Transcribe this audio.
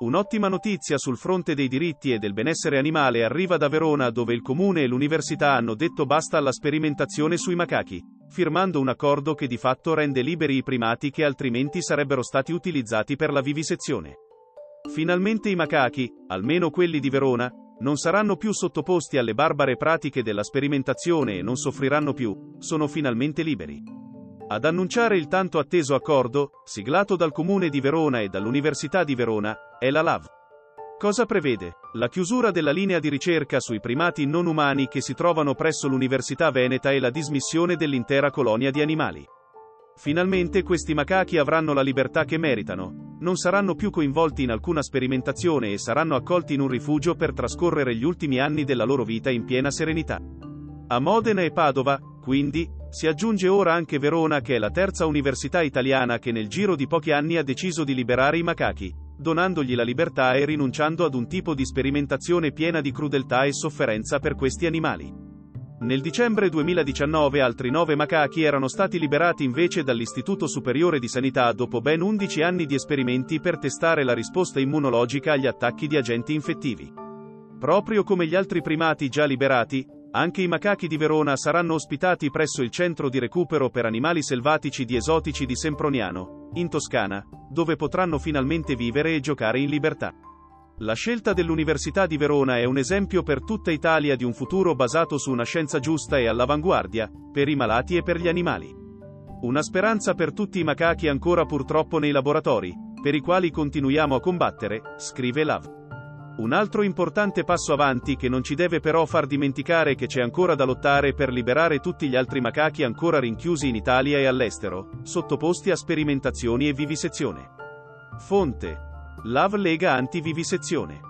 Un'ottima notizia sul fronte dei diritti e del benessere animale arriva da Verona dove il comune e l'università hanno detto basta alla sperimentazione sui macachi, firmando un accordo che di fatto rende liberi i primati che altrimenti sarebbero stati utilizzati per la vivisezione. Finalmente i macachi, almeno quelli di Verona, non saranno più sottoposti alle barbare pratiche della sperimentazione e non soffriranno più, sono finalmente liberi. Ad annunciare il tanto atteso accordo, siglato dal Comune di Verona e dall'Università di Verona, è la LAV. Cosa prevede? La chiusura della linea di ricerca sui primati non umani che si trovano presso l'Università Veneta e la dismissione dell'intera colonia di animali. Finalmente questi macachi avranno la libertà che meritano, non saranno più coinvolti in alcuna sperimentazione e saranno accolti in un rifugio per trascorrere gli ultimi anni della loro vita in piena serenità. A Modena e Padova, quindi, si aggiunge ora anche Verona che è la terza università italiana che nel giro di pochi anni ha deciso di liberare i macachi, donandogli la libertà e rinunciando ad un tipo di sperimentazione piena di crudeltà e sofferenza per questi animali. Nel dicembre 2019 altri nove macachi erano stati liberati invece dall'Istituto Superiore di Sanità dopo ben 11 anni di esperimenti per testare la risposta immunologica agli attacchi di agenti infettivi. Proprio come gli altri primati già liberati, anche i macachi di Verona saranno ospitati presso il centro di recupero per animali selvatici di esotici di Semproniano, in Toscana, dove potranno finalmente vivere e giocare in libertà. La scelta dell'Università di Verona è un esempio per tutta Italia di un futuro basato su una scienza giusta e all'avanguardia, per i malati e per gli animali. Una speranza per tutti i macachi ancora purtroppo nei laboratori, per i quali continuiamo a combattere, scrive Lav. Un altro importante passo avanti che non ci deve però far dimenticare che c'è ancora da lottare per liberare tutti gli altri macachi ancora rinchiusi in Italia e all'estero, sottoposti a sperimentazioni e vivisezione. Fonte. Lav Lega Anti-Vivisezione.